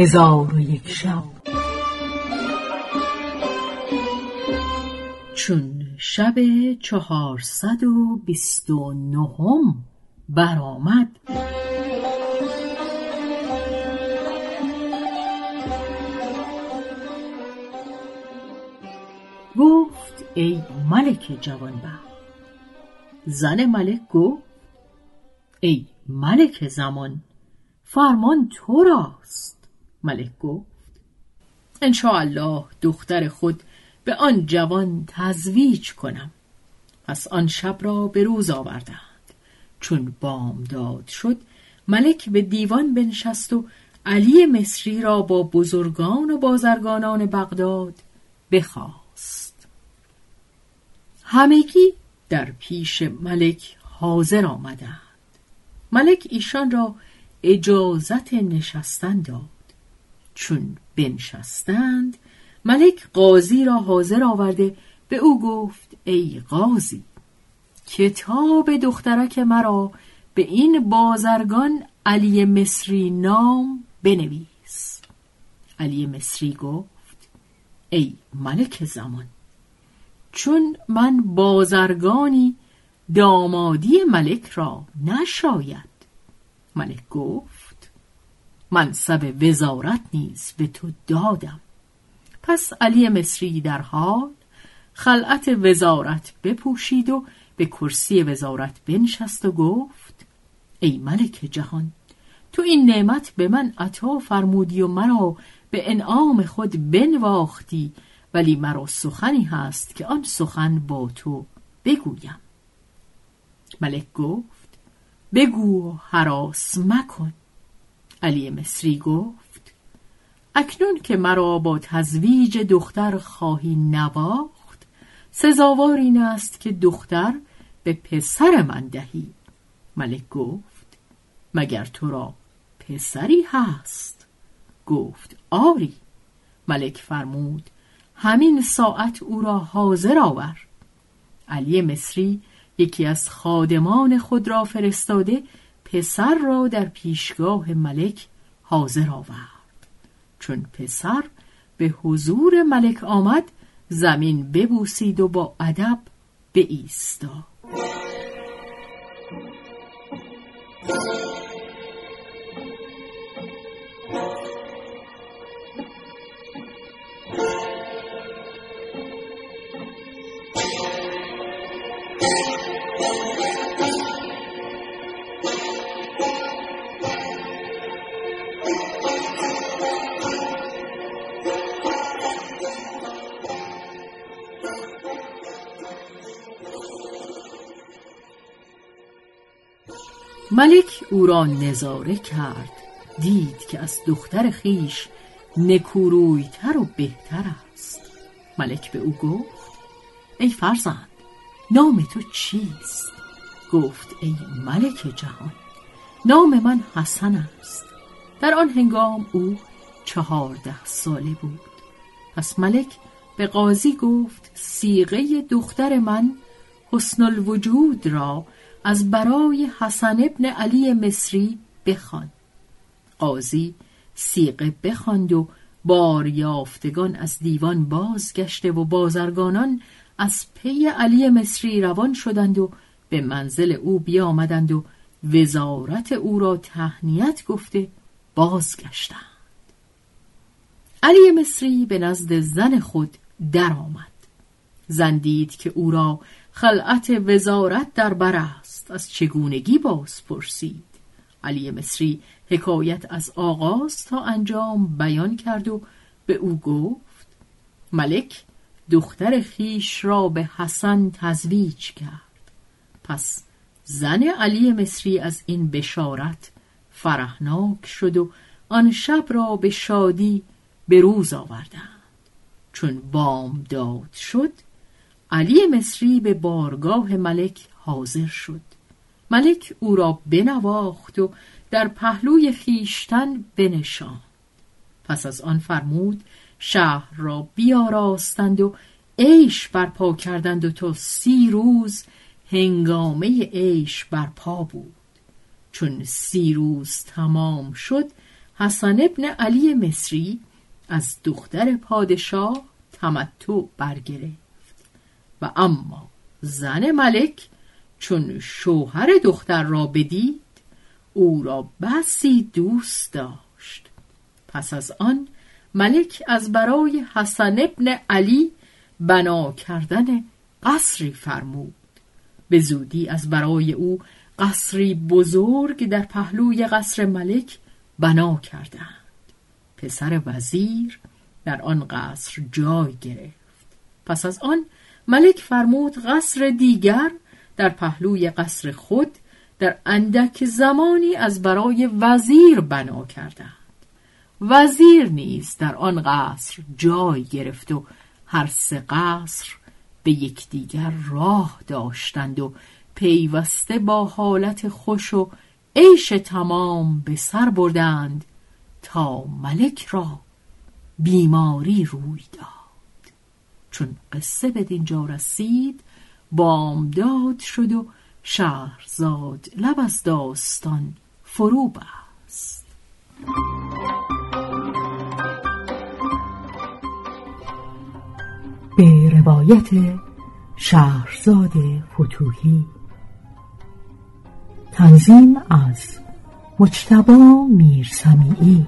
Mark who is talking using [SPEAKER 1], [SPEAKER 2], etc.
[SPEAKER 1] هزار و یک شب. چون شب چهارصد و بیست و نهم برآمد گفت ای ملک جوانبخت زن ملک گفت ای ملک زمان فرمان تو راست. ملک گفت الله دختر خود به آن جوان تزویج کنم. پس آن شب را به روز آوردند. چون بامداد شد ملک به دیوان بنشست و علی مصری را با بزرگان و بازرگانان بغداد بخواست. همگی در پیش ملک حاضر آمدند. ملک ایشان را اجازت نشستن داد. چون بنشستند ملک قاضی را حاضر آورده به او گفت ای قاضی کتاب دخترک مرا به این بازرگان علی مصری نام بنویس. علی مصری گفت ای ملک زمان چون من بازرگانی دامادی ملک را نشاید. ملک گفت منصب وزارت نیز به تو دادم. پس علی مصری در حال خلعت وزارت بپوشید و به کرسی وزارت بنشست و گفت ای ملک جهان تو این نعمت به من عطا فرمودی و مرا به انعام خود بنواختی ولی مرا سخنی هست که آن سخن با تو بگویم. ملک گفت بگو حراس مکن. علی مصری گفت اکنون که مرا با تزویج دختر خواهی نواخت سزاوار این است که دختر به پسر من دهی. ملک گفت مگر تو را پسری هست؟ گفت آری. ملک فرمود همین ساعت او را حاضر آور. علی مصری یکی از خادمان خود را فرستاده پسر را در پیشگاه ملک حاضر آورد. چون پسر به حضور ملک آمد زمین ببوسید و با ادب به ملک او را نظاره کرد. دید که از دختر خیش نکورویتر و بهتر است. ملک به او گفت ای فرزند نام تو چیست؟ گفت ای ملک جهان نام من حسن است. در آن هنگام او چهارده ساله بود. پس ملک به قاضی گفت سیغه دختر من حسن الوجود را از برای حسن ابن علی مصری بخوان. قاضی سیغه بخواند و باریافتگان از دیوان بازگشته و بازرگانان از پی علی مصری روان شدند و به منزل او بیامدند و وزارت او را تهنیت گفته بازگشتند. علی مصری به نزد زن خود درآمد. زن دید که او را خلعت وزارت در بر است. از چگونگی باز پرسید. علی مصری حکایت از آغاز تا انجام بیان کرد و به او گفت ملک دختر خیش را به حسن تزویج کرد. پس زن علی مصری از این بشارت فرحناک شد و آن شب را به شادی به روز آوردند. چون بام داد شد علی مصری به بارگاه ملک حاضر شد. ملک او را بنواخت و در پهلوی خیشتن بنشاند. پس از آن فرمود شهر را بیاراستند و عیش برپا کردند و تا سی روز هنگامه عیش برپا بود. چون سی روز تمام شد حسن ابن علی مصری از دختر پادشاه تمتع برگرفت. و اما زن ملک چون شوهر دختر را بدید او را بسی دوست داشت. پس از آن ملک از برای حسن ابن علی بنا کردن قصری فرمود. به زودی از برای او قصری بزرگ در پهلوی قصر ملک بنا کردند. پسر وزیر در آن قصر جای گرفت. پس از آن ملک فرمود قصر دیگر در پهلوی قصر خود در اندک زمانی از برای وزیر بنا کردند. وزیر نیز در آن قصر جای گرفت و هر سه قصر به یکدیگر راه داشتند و پیوسته با حالت خوش و عیش تمام به سر بردند تا ملک را بیماری روی داد. چون قصه به دینجا رسید بامداد شد و شهرزاد لب از داستان فرو بست.
[SPEAKER 2] به روایت شهرزاد فتوهی تنظیم از مجتبا میرسمیعی.